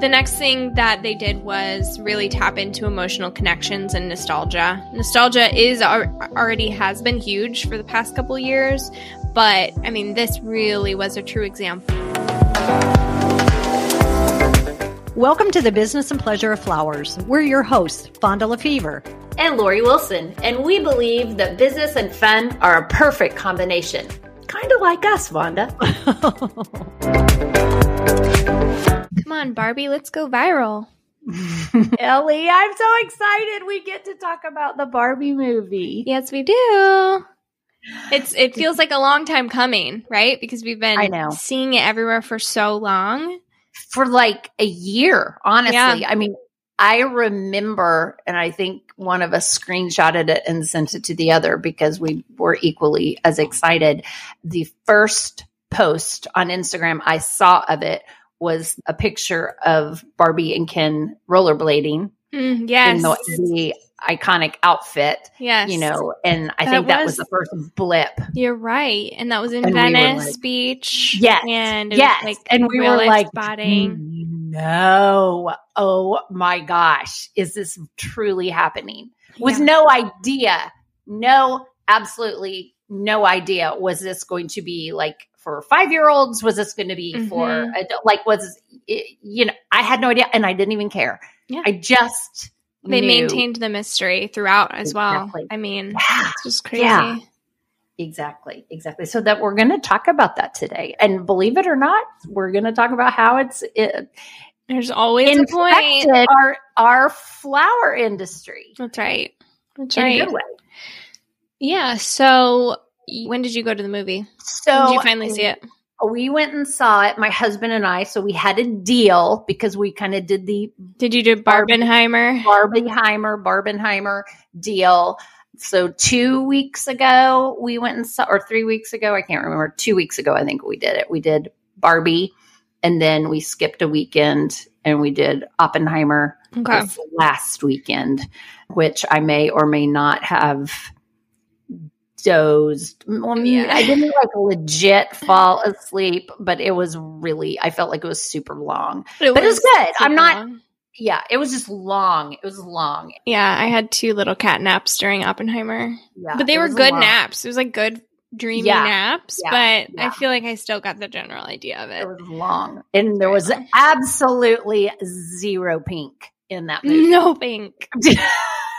The next thing that they did was really tap into emotional connections and nostalgia. Nostalgia is already has been huge for the past couple years, but I mean, this really was a true example. Welcome to the Business and Pleasure of Flowers. We're your hosts, Fonda Lefevre and Lori Wilson, and we believe that business and fun are a perfect combination. Kind of like us, Fonda. Come on, Barbie, let's go viral. Ellie, I'm so excited we get to talk about the Barbie movie. Yes, we do. It's it feels like a long time coming, right? Because we've been I know. seeing it everywhere for so long. For like a year, honestly. Yeah. I mean, I remember, and I think one of us screenshotted it and sent it to the other because we were equally as excited. The first post on Instagram I saw of it was a picture of Barbie and Ken rollerblading. Mm, yes. In the, the, iconic outfit. Yes. You know, and I that think that was, was, the first blip. You're right. And that was in and Venice we like, Beach. Yes. And yes. like and we were like, spotting. no. Oh my gosh. Is this truly happening? With yeah. no idea. No, absolutely no idea. Was this going to be like for five year olds? Was this going to be mm-hmm. for adult? Like, was it, you know, I had no idea and I didn't even care. Yeah. I just, they knew. maintained the mystery throughout as exactly. well. I mean, yeah. it's just crazy. Yeah. Exactly, exactly. So that we're going to talk about that today, and believe it or not, we're going to talk about how it's it, there's always a point our our flower industry. That's right. That's In right. Yeah. So when did you go to the movie? So did you finally see it? We went and saw it, my husband and I. So we had a deal because we kind of did the. Did you do Barbenheimer? Barbenheimer, Barbenheimer deal. So two weeks ago we went and saw, or three weeks ago, I can't remember. Two weeks ago, I think we did it. We did Barbie, and then we skipped a weekend and we did Oppenheimer okay. last weekend, which I may or may not have dozed. Well, yeah. I didn't like legit fall asleep, but it was really, I felt like it was super long. It but it was good. I'm not, long. yeah, it was just long. It was long. Yeah, I had two little cat naps during Oppenheimer. Yeah, but they were good long. naps. It was like good dreamy yeah. naps, yeah. but yeah. I feel like I still got the general idea of it. It was long. And there was absolutely zero pink in that movie. No pink.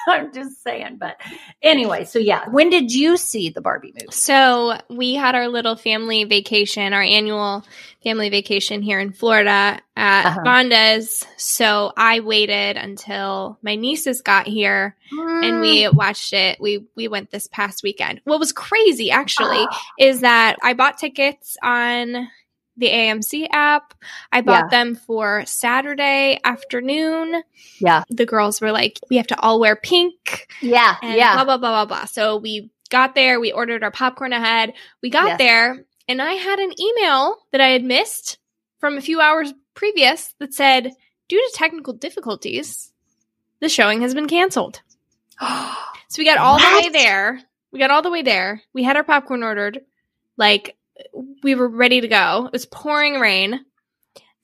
I'm just saying. But anyway, so yeah. When did you see the Barbie movie? So we had our little family vacation, our annual family vacation here in Florida at uh-huh. Fonda's. So I waited until my nieces got here mm. and we mm. watched it. We we went this past weekend. What was crazy actually is that I bought tickets on the AMC app. I bought yeah. them for Saturday afternoon. Yeah. The girls were like, we have to all wear pink. Yeah. yeah. Blah, blah, blah, blah, blah. So we got there. We ordered our popcorn ahead. We got yes. there and I had an email that I had missed from a few hours previous that said, due to technical difficulties, the showing has been canceled. so we got all what? the way there. We got all the way there. We had our popcorn ordered like we were ready to go. It was pouring rain.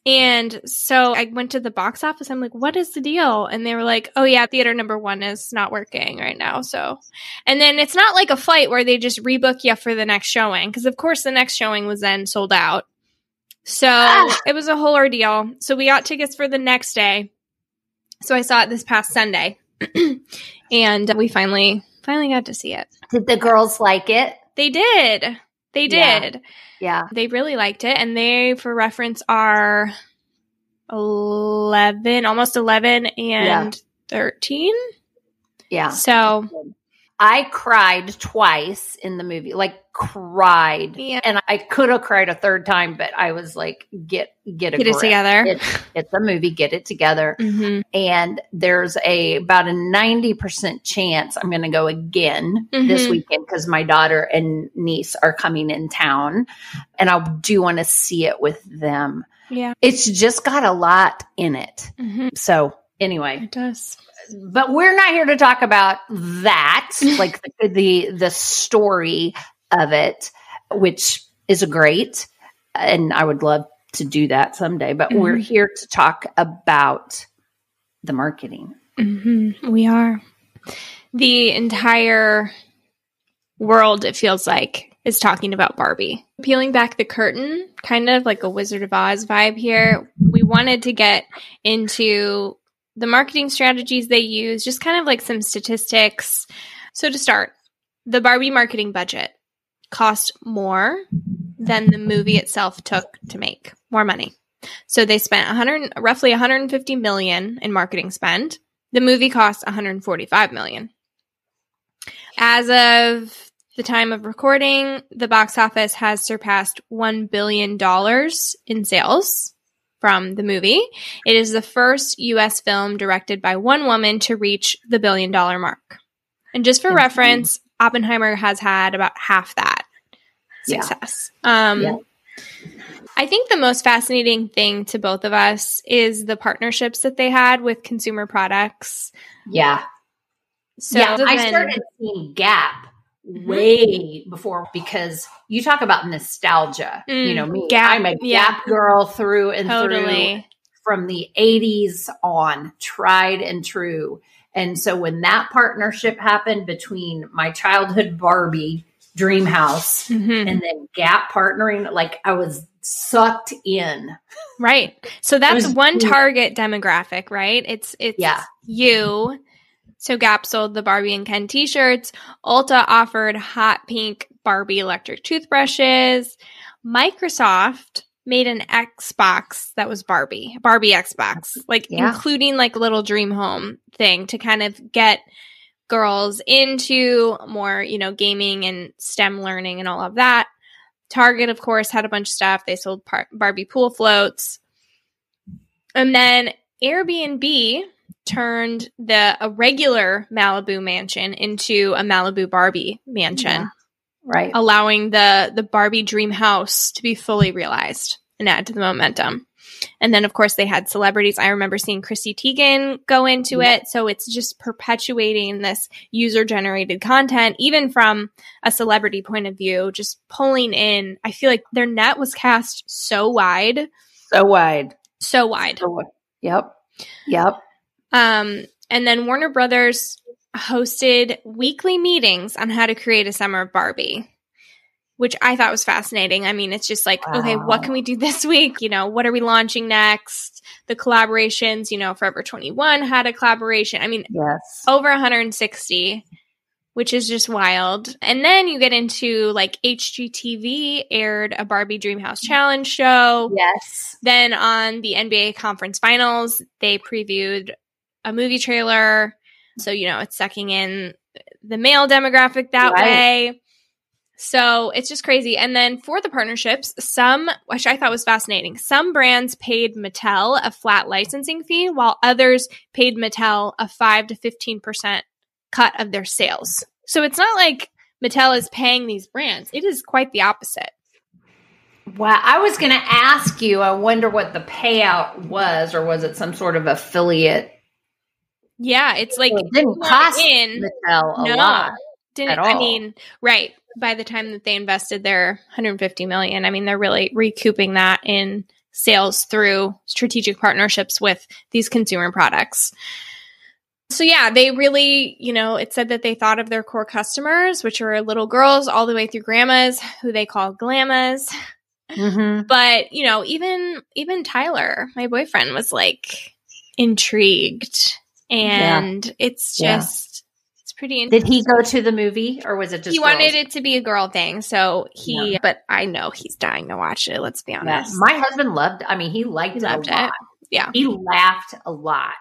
And so I went to the box office. I'm like, what is the deal? And they were like, oh, yeah, theater number one is not working right now. So, and then it's not like a flight where they just rebook you for the next showing. Cause of course the next showing was then sold out. So ah. it was a whole ordeal. So we got tickets for the next day. So I saw it this past Sunday and we finally, finally got to see it. Did the girls like it? They did. They did. Yeah. yeah. They really liked it. And they, for reference, are 11, almost 11 and yeah. 13. Yeah. So I cried twice in the movie, like cried, yeah. and I could have cried a third time, but I was like, "Get get get it together. It's, it's, a movie. Get it together." Mm-hmm. And there's a about a ninety percent chance I'm going to go again mm-hmm. this weekend because my daughter and niece are coming in town, and I do want to see it with them. Yeah, it's just got a lot in it. Mm-hmm. So anyway, it does but we're not here to talk about that, like the, the, the story of it, which is great, and I would love to do that someday. But mm-hmm. we're here to talk about the marketing. Mm-hmm. We are. The entire world, it feels like, is talking about Barbie. Peeling back the curtain, kind of like a Wizard of Oz vibe here. We wanted to get into the marketing strategies they use, just kind of like some statistics. So, to start, the Barbie marketing budget cost more than the movie itself took to make, more money. So they spent 100 roughly 150 million in marketing spend. The movie cost 145 million. As of the time of recording, the box office has surpassed $1 billion in sales from the movie. It is the first US film directed by one woman to reach the billion dollar mark. And just for reference, Oppenheimer has had about half that success. Yeah. Um, yeah. I think the most fascinating thing to both of us is the partnerships that they had with consumer products. Yeah. So yeah, I started seeing Gap mm-hmm. way before because you talk about nostalgia. Mm, you know me, Gap, I'm a yeah. Gap girl through and totally. through from the 80s on, tried and true. And so when that partnership happened between my childhood Barbie dream house mm-hmm. and then Gap partnering, like I was sucked in. Right. So that's one target demographic, right? It's it's yeah. you so Gap sold the Barbie and Ken t-shirts. Ulta offered hot pink Barbie electric toothbrushes. Microsoft made an Xbox that was Barbie, Barbie Xbox, like yeah. including like little dream home thing to kind of get girls into more, you know, gaming and STEM learning and all of that. Target, of course, had a bunch of stuff. They sold par- Barbie pool floats. And then Airbnb turned the a regular Malibu mansion into a Malibu Barbie mansion. Yeah. Right. Allowing the the Barbie dream house to be fully realized and add to the momentum. And then of course they had celebrities. I remember seeing Chrissy Teigen go into yeah. it. So it's just perpetuating this user generated content, even from a celebrity point of view, just pulling in. I feel like their net was cast so wide. So wide. So wide. So, yep. Yep. Um, and then Warner Brothers hosted weekly meetings on how to create a summer of Barbie, which I thought was fascinating. I mean, it's just like, wow. okay, what can we do this week? You know, what are we launching next? The collaborations, you know, Forever 21 had a collaboration. I mean, yes. over 160 which is just wild. And then you get into like HGTV aired a Barbie Dreamhouse Challenge show. Yes. Then on the NBA Conference Finals, they previewed a movie trailer. So, you know, it's sucking in the male demographic that right. way. So it's just crazy. And then for the partnerships, some, which I thought was fascinating, some brands paid Mattel a flat licensing fee while others paid Mattel a 5 to 15% cut of their sales. So it's not like Mattel is paying these brands. It is quite the opposite. Wow. I was going to ask you, I wonder what the payout was, or was it some sort of affiliate yeah, it's like it didn't cost in, Mattel a no, lot. Didn't I mean, right. By the time that they invested their 150 million, I mean they're really recouping that in sales through strategic partnerships with these consumer products. So yeah, they really, you know, it said that they thought of their core customers, which are little girls all the way through grandmas, who they call glammas. Mm-hmm. But, you know, even even Tyler, my boyfriend was like intrigued and yeah. it's just yeah. it's pretty. Did he go to the movie or was it just? He girls? wanted it to be a girl thing, so he. Yeah. But I know he's dying to watch it. Let's be honest. My husband loved. I mean, he liked he loved it. Yeah, he laughed a lot.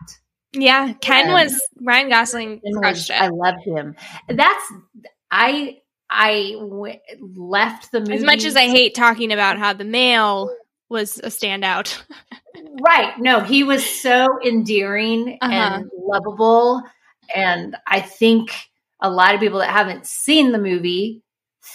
Yeah, Ken was Ryan Gosling crushed was. I loved him. That's I I w- left the movie as much as I hate talking about how the male was a standout. right. No, he was so endearing uh-huh. and lovable. And I think a lot of people that haven't seen the movie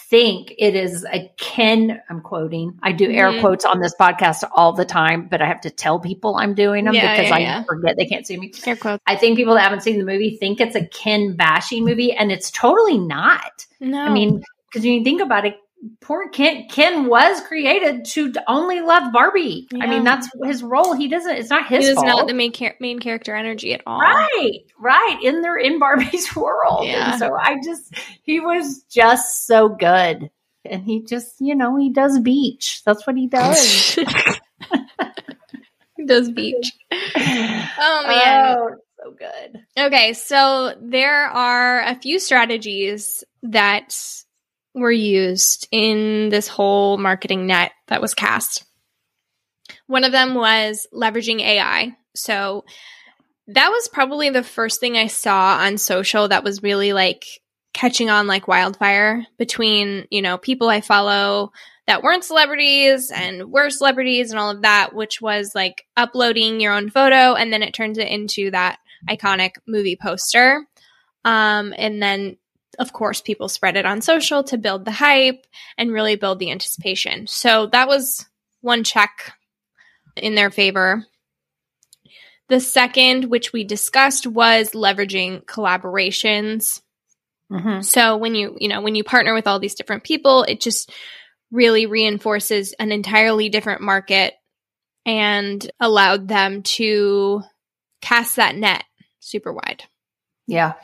think it is a Ken, I'm quoting, I do air mm-hmm. quotes on this podcast all the time, but I have to tell people I'm doing them yeah, because yeah, I yeah. forget they can't see me. Air quotes. I think people that haven't seen the movie think it's a Ken bashing movie, and it's totally not. No. I mean, because when you think about it, poor Ken Ken was created to only love Barbie. Yeah. I mean, that's his role. He doesn't. It's not his. He was not the main char- main character energy at all. Right, right. In their in Barbie's world. Yeah. And so I just he was just so good, and he just you know he does beach. That's what he does. he does beach. Oh man. Oh, so good. Okay, so there are a few strategies that were used in this whole marketing net that was cast. One of them was leveraging AI. So that was probably the first thing I saw on social that was really like catching on like wildfire between, you know, people I follow that weren't celebrities and were celebrities and all of that, which was like uploading your own photo and then it turns it into that iconic movie poster. Um, and then of course, people spread it on social to build the hype and really build the anticipation. So that was one check in their favor. The second, which we discussed, was leveraging collaborations. Mm-hmm. So when you, you know, when you partner with all these different people, it just really reinforces an entirely different market and allowed them to cast that net super wide. Yeah.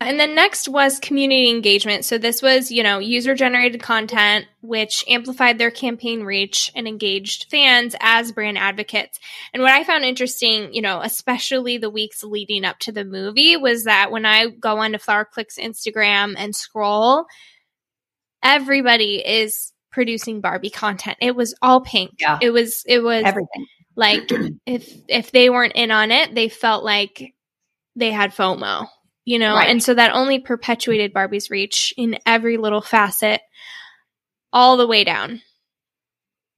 And then next was community engagement. So this was, you know, user generated content, which amplified their campaign reach and engaged fans as brand advocates. And what I found interesting, you know, especially the weeks leading up to the movie was that when I go onto Flower Clique's Instagram and scroll, everybody is producing Barbie content. It was all pink. Yeah. It was, it was everything. Like if, if they weren't in on it, they felt like they had FOMO you know? Right. And so that only perpetuated Barbie's reach in every little facet all the way down.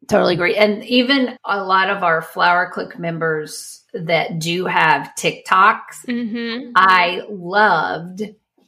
Totally agree. And even a lot of our Flower Clique members that do have TikToks, mm-hmm. I loved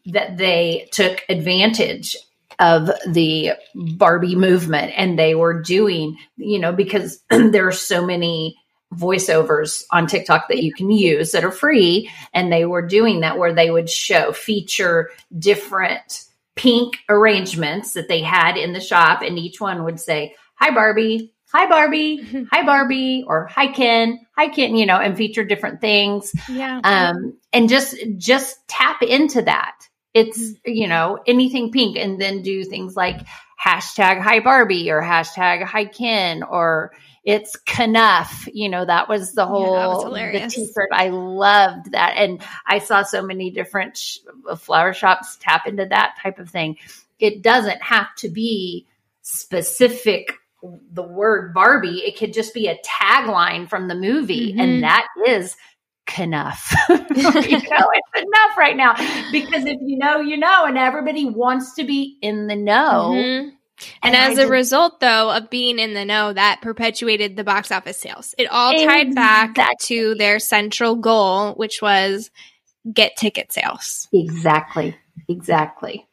that they took advantage of the Barbie movement and they were doing, you know, because there are so many voiceovers on TikTok that you can use that are free. And they were doing that where they would show, feature different pink arrangements that they had in the shop. And each one would say, Hi, Barbie. Hi, Barbie. Hi, Barbie. Or Hi, Ken. Hi, Ken, you know, and feature different things. Yeah. Um, and just, just tap into that. It's, you know, anything pink and then do things like hashtag hi Barbie or hashtag hi Ken or, it's Kenough. You know, that was the whole yeah, was the t-shirt. I loved that. And I saw so many different sh- flower shops tap into that type of thing. It doesn't have to be specific the word Barbie. It could just be a tagline from the movie. Mm-hmm. And that is enough. you know, it's enough right now because if you know, you know, and everybody wants to be in the know. Mm-hmm. And, and as a result, though, of being in the know, that perpetuated the box office sales. It all tied exactly. back to their central goal, which was get ticket sales. Exactly. Exactly.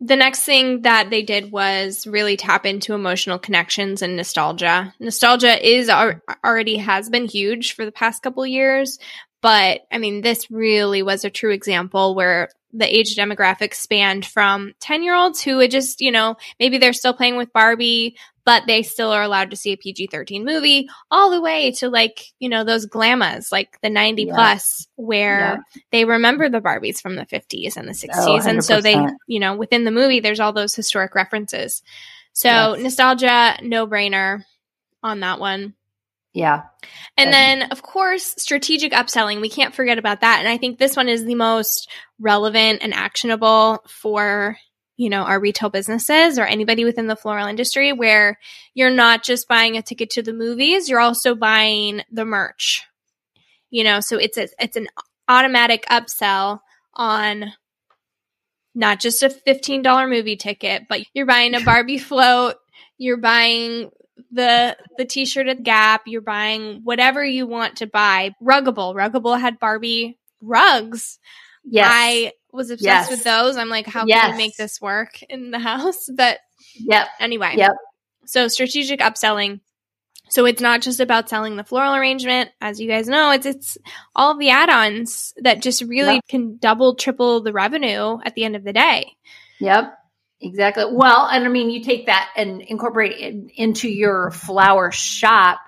The next thing that they did was really tap into emotional connections and nostalgia. Nostalgia is already has been huge for the past couple years, but I mean, this really was a true example where the age demographic spanned from 10 year olds who would just, you know, maybe they're still playing with Barbie, but they still are allowed to see a PG 13 movie, all the way to like, you know, those glamas, like the 90 yeah. plus, where yeah. they remember the Barbies from the 50s and the 60s. Oh, and so they, you know, within the movie, there's all those historic references. So yes. nostalgia, no brainer on that one. Yeah. And then, of course, strategic upselling. We can't forget about that. And I think this one is the most relevant and actionable for, you know, our retail businesses or anybody within the floral industry where you're not just buying a ticket to the movies, you're also buying the merch. You know, so it's a, it's an automatic upsell on not just a $15 movie ticket, but you're buying a Barbie float, you're buying the the t-shirt at Gap, you're buying whatever you want to buy. Ruggable, Ruggable had Barbie rugs. Yes. I was obsessed yes. with those. I'm like, how yes. can we make this work in the house? But yep. Anyway. Yep. So strategic upselling. So it's not just about selling the floral arrangement, as you guys know, it's it's all the add-ons that just really yep. can double, triple the revenue at the end of the day. Yep. Exactly. Well, and I mean, you take that and incorporate it into your flower shop,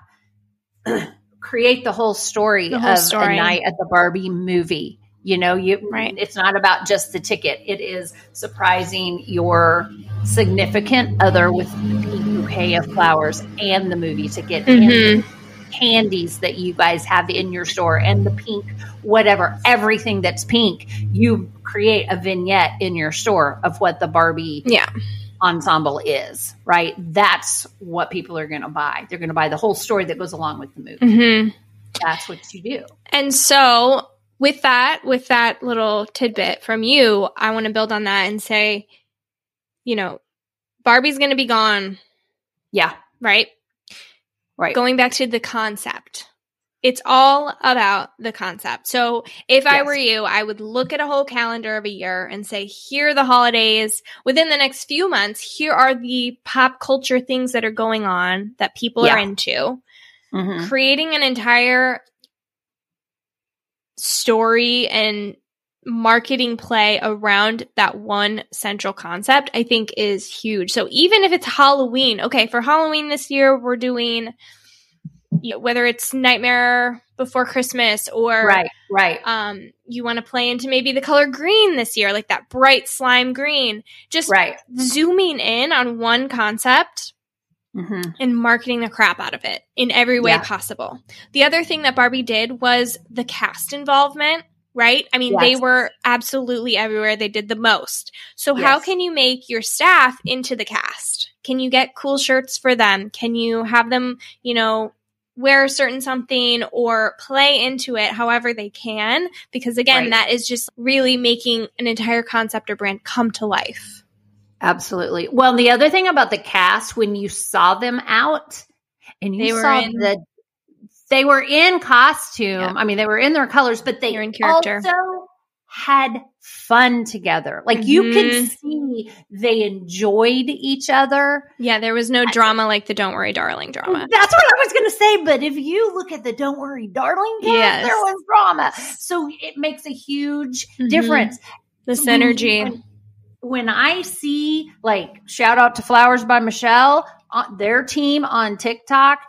create the whole story The whole of story. a night at the Barbie movie. You know, you Right. It's not about just the ticket. It is surprising your significant other with the bouquet of flowers and the movie ticket and Mhm. the candies that you guys have in your store and the pink whatever everything that's pink you create a vignette in your store of what the barbie Yeah. ensemble is right that's what people are going to buy they're going to buy the whole story that goes along with the movie hmm that's what you do And so with that, with that little tidbit from you, I want to build on that and say, you know, Barbie's going to be gone, yeah right? right Going back to the concept. It's all about the concept. So if I were you, I would look at a whole calendar of a year and say, here are the holidays. Within the next few months, here are the pop culture things that are going on that people are Yeah. into. Mhm. creating an entire story and marketing play around that one central concept i think is huge. So even if it's halloween okay for halloween this year we're doing you know, whether it's nightmare before christmas or right right. um you want to play into maybe the color green this year like that bright slime green. Just right. zooming in on one concept hmm and marketing the crap out of it in every way Yeah. possible. The other thing that Barbie did was the cast involvement, right? I mean, they were absolutely everywhere. They did the most. So, how can you make your staff into the cast? Can you get cool shirts for them? Can you have them, you know, wear a certain something or play into it however they can? Because again, Right. that is just really making an entire concept or brand come to life. Absolutely. Well, the other thing about the cast, when you saw them out and you They were saw in- the, they were in costume. Yeah. I mean, they were in their colors, but they in character. also had fun together. Like you could Mhm. see they enjoyed each other. Yeah, there was no drama like the Don't Worry Darling drama. That's what I was going to say. But if you look at the Don't Worry Darling cast, Yes. there was drama. So it makes a huge Mhm. difference. The synergy. When, when I see like shout out to Flowers by Michelle, on their team on TikTok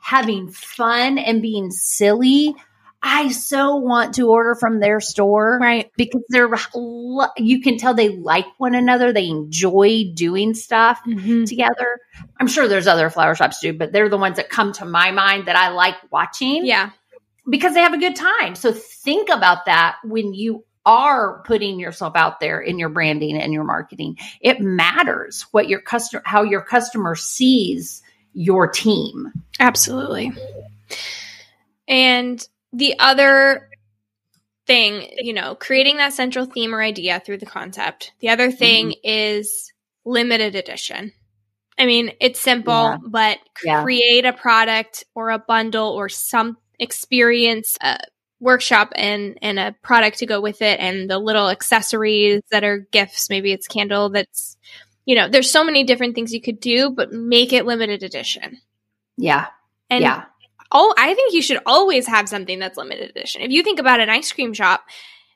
having fun and being silly, I so want to order from their store Right. because they're you can tell they like one another, they enjoy doing stuff Mm-hmm. together. I'm sure there's other flower shops too, but they're the ones that come to my mind that I like watching Yeah. because they have a good time. So think about that when you are putting yourself out there in your branding and your marketing. It matters what your customer how your customer sees your team. Absolutely. And the other thing, you know, creating that central theme or idea through the concept. The other thing is limited edition. I mean, it's simple, Yeah. but Yeah. create a product or a bundle or some experience uh, workshop and and a product to go with it and the little accessories that are gifts maybe it's candle that's you know there's so many different things you could do but make it limited edition Yeah. and yeah. oh i think you should always have something that's limited edition if you think about an ice cream shop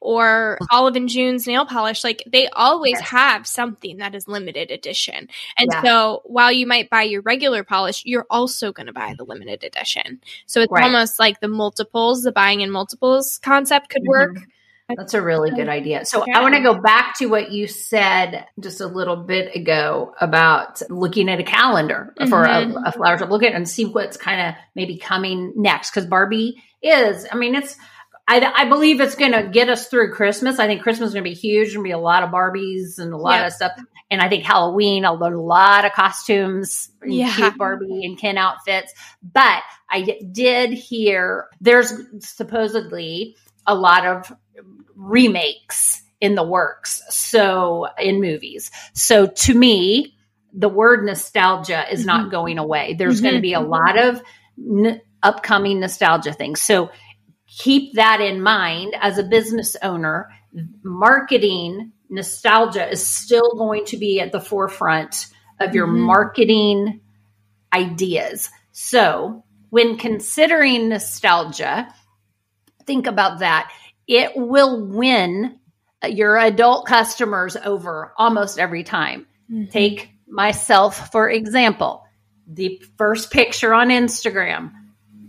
or olive and june's nail polish like they always Yes. have something that is limited edition and Yeah. so while you might buy your regular polish you're also going to buy the limited edition so it's Right. almost like the multiples the buying in multiples concept could Mhm. work That's a really good idea. So Yeah. I want to go back to what you said just a little bit ago about looking at a calendar for a, Mhm. a flower shop. Look at it and see what's kind of maybe coming next. Because Barbie is, I mean, it's. I, I believe it's going to get us through Christmas. I think Christmas is going to be huge. Going to be a lot of Barbies and a lot Yeah. of stuff. And I think Halloween, a lot of costumes, and Yeah. cute Barbie and Ken outfits. But I did hear there's supposedly a lot of remakes in the works. So in movies. So to me, the word nostalgia is not Mhm. going away. There's going to be a lot of n- upcoming nostalgia things. So keep that in mind as a business owner. Marketing nostalgia is still going to be at the forefront of your Mhm. marketing ideas. So when considering nostalgia, think about that. It will win your adult customers over almost every time. Mm-hmm. Take myself, for example, the first picture on Instagram,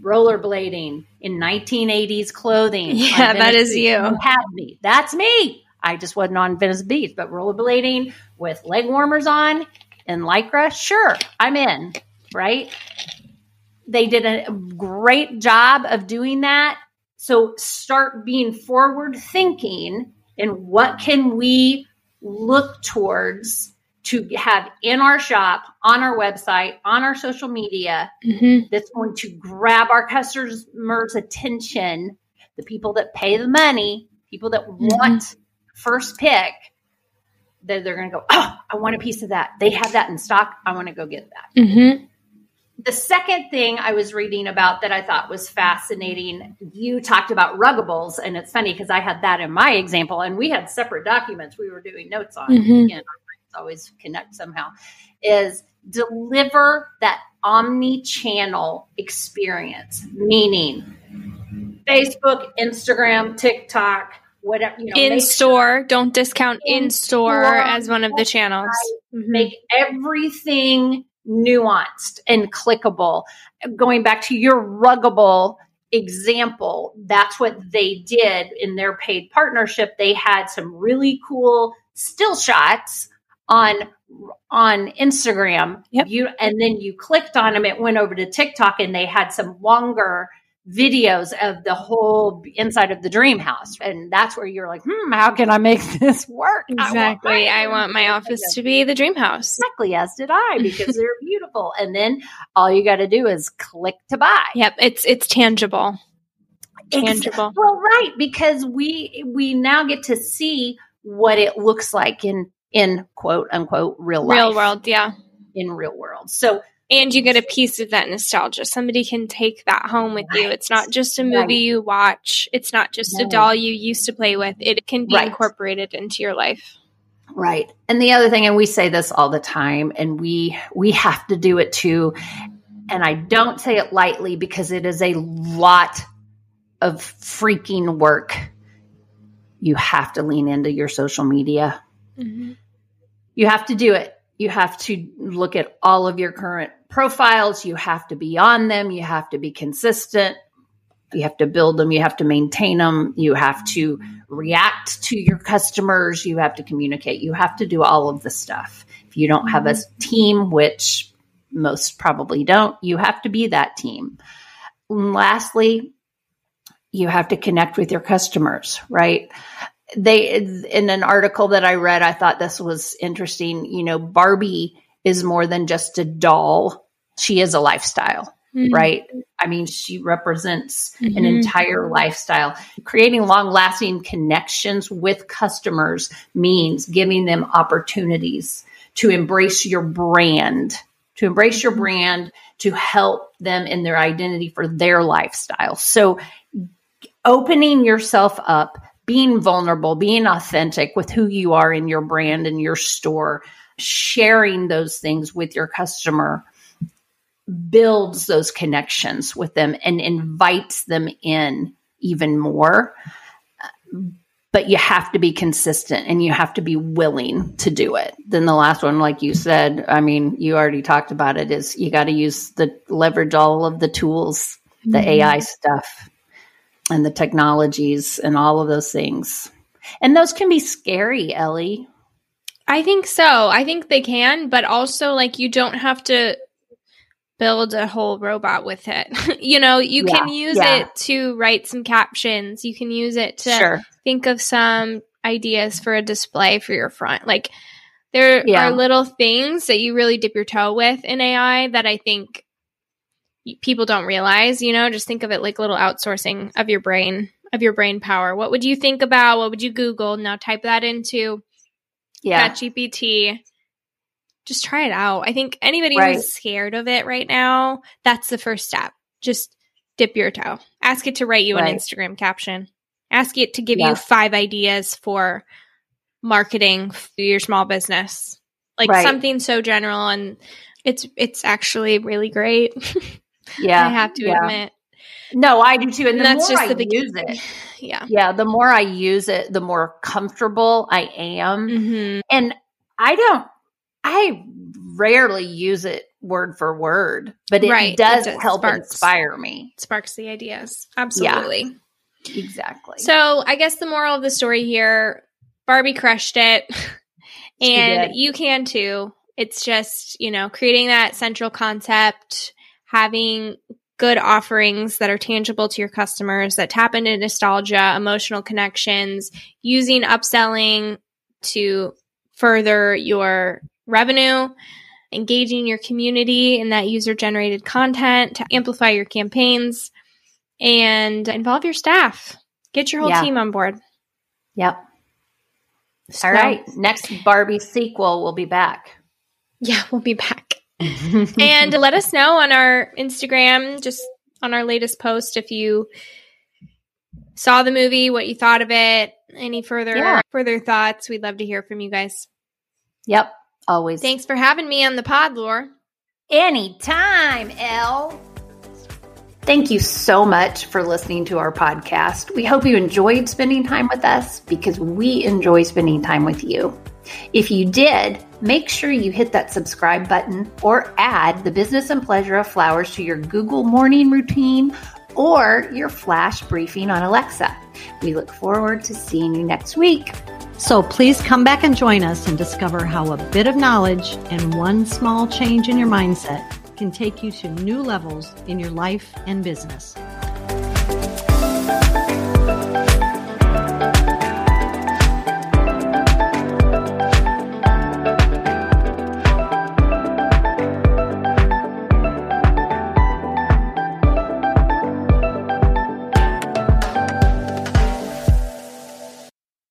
rollerblading in 1980s clothing. Yeah, that is Beach. you. Had me. That's me. I just wasn't on Venice Beach, but rollerblading with leg warmers on and lycra, sure, I'm in, right? They did a great job of doing that. So start being forward thinking and what can we look towards to have in our shop, on our website, on our social media mm-hmm. that's going to grab our customers' attention, the people that pay the money, people that mm-hmm. want first pick, that they're going to go, oh, I want a piece of that. They have that in stock. I want to go get that. Mm-hmm. The second thing I was reading about that I thought was fascinating, you talked about ruggables, and it's funny because I had that in my example, and we had separate documents we were doing notes on. Mm-hmm. Again, always connect somehow. Is deliver that omni-channel experience, meaning Facebook, Instagram, TikTok, whatever you know, in store sure don't discount in, store, store as one of the channels. mm-hmm. make everything nuanced and clickable. Going back to your ruggable example that's what they did in their paid partnership. They had some really cool still shots on on Instagram yep. you and then you clicked on them it went over to TikTok and they had some longer videos of the whole inside of the dream house. And that's where you're like, hmm, how can I make this work? Exactly. I want my, I want my office to be the dream house. Exactly, as did I, because they're beautiful. And then all you got to do is click to buy. Yep. It's, it's tangible. Tangible. Well, right. Because we, we now get to see what it looks like in, in quote unquote real life. Real world. Yeah. In real world. So and you get a piece of that nostalgia. Somebody can take that home with right. you. It's not just a movie right. you watch. It's not just no. a doll you used to play with. It can be right. incorporated into your life. Right. And the other thing and we say this all the time and we we have to do it too. And I don't say it lightly because it is a lot of freaking work. You have to lean into your social media. Mm-hmm. You have to do it you have to look at all of your current profiles. You have to be on them. You have to be consistent. You have to build them. You have to maintain them. You have to react to your customers. You have to communicate. You have to do all of the stuff. If you don't have a team, which most probably don't, you have to be that team. And lastly, you have to connect with your customers, right? They in an article that I read, I thought this was interesting. You know, Barbie is more than just a doll; she is a lifestyle. Mm-hmm. Right. I mean, she represents mm-hmm. an entire lifestyle. Creating long lasting connections with customers means giving them opportunities to embrace your brand, to embrace your mm-hmm. brand, to help them in their identity for their lifestyle. So opening yourself up being vulnerable, being authentic with who you are in your brand and your store, sharing those things with your customer builds those connections with them and invites them in even more. But you have to be consistent and you have to be willing to do it. Then the last one, like you said, I mean, you already talked about it, is you got to use the leverage all of the tools, the mm-hmm. AI stuff and the technologies and all of those things. And those can be scary, Ellie. I think so. I think they can, but also like you don't have to build a whole robot with it. you know, you yeah, can use yeah. it to write some captions. You can use it to sure. think of some ideas for a display for your front. Like there yeah. are little things that you really dip your toe with in AI that I think people don't realize, you know, just think of it like little outsourcing of your brain, of your brain power. What would you think about? What would you Google? Now type that into yeah. GPT. Just try it out. I think anybody right. who's scared of it right now, that's the first step. Just dip your toe. Ask it to write you right. an Instagram caption. Ask it to give yeah. you five ideas for marketing for your small business. Like right. something so general and it's it's actually really great. Yeah. I have to yeah. admit. No, I do too. And, and that's just I the use it. Yeah. Yeah. The more I use it, the more comfortable I am. Mm-hmm. And I don't, I rarely use it word for word, but it, right. does, it does help sparks, inspire me. Sparks the ideas. Absolutely. Yeah, exactly. So I guess the moral of the story here Barbie crushed it. and you can too. It's just, you know, creating that central concept, having good offerings that are tangible to your customers that tap into nostalgia, emotional connections, using upselling to further your revenue, engaging your community in that user generated content to amplify your campaigns and involve your staff. Get your whole yeah. team on board. Yep. So, All right. Next Barbie sequel will be back. Yeah, we'll be back. And let us know on our Instagram, just on our latest post, if you saw the movie, what you thought of it, any further yeah. further thoughts. We'd love to hear from you guys. Yep, always. Thanks for having me on the pod, Lore. Anytime, Elle. Thank you so much for listening to our podcast. We hope you enjoyed spending time with us because we enjoy spending time with you. If you did, make sure you hit that subscribe button or add the business and pleasure of flowers to your Google morning routine or your flash briefing on Alexa. We look forward to seeing you next week. So please come back and join us and discover how a bit of knowledge and one small change in your mindset can take you to new levels in your life and business.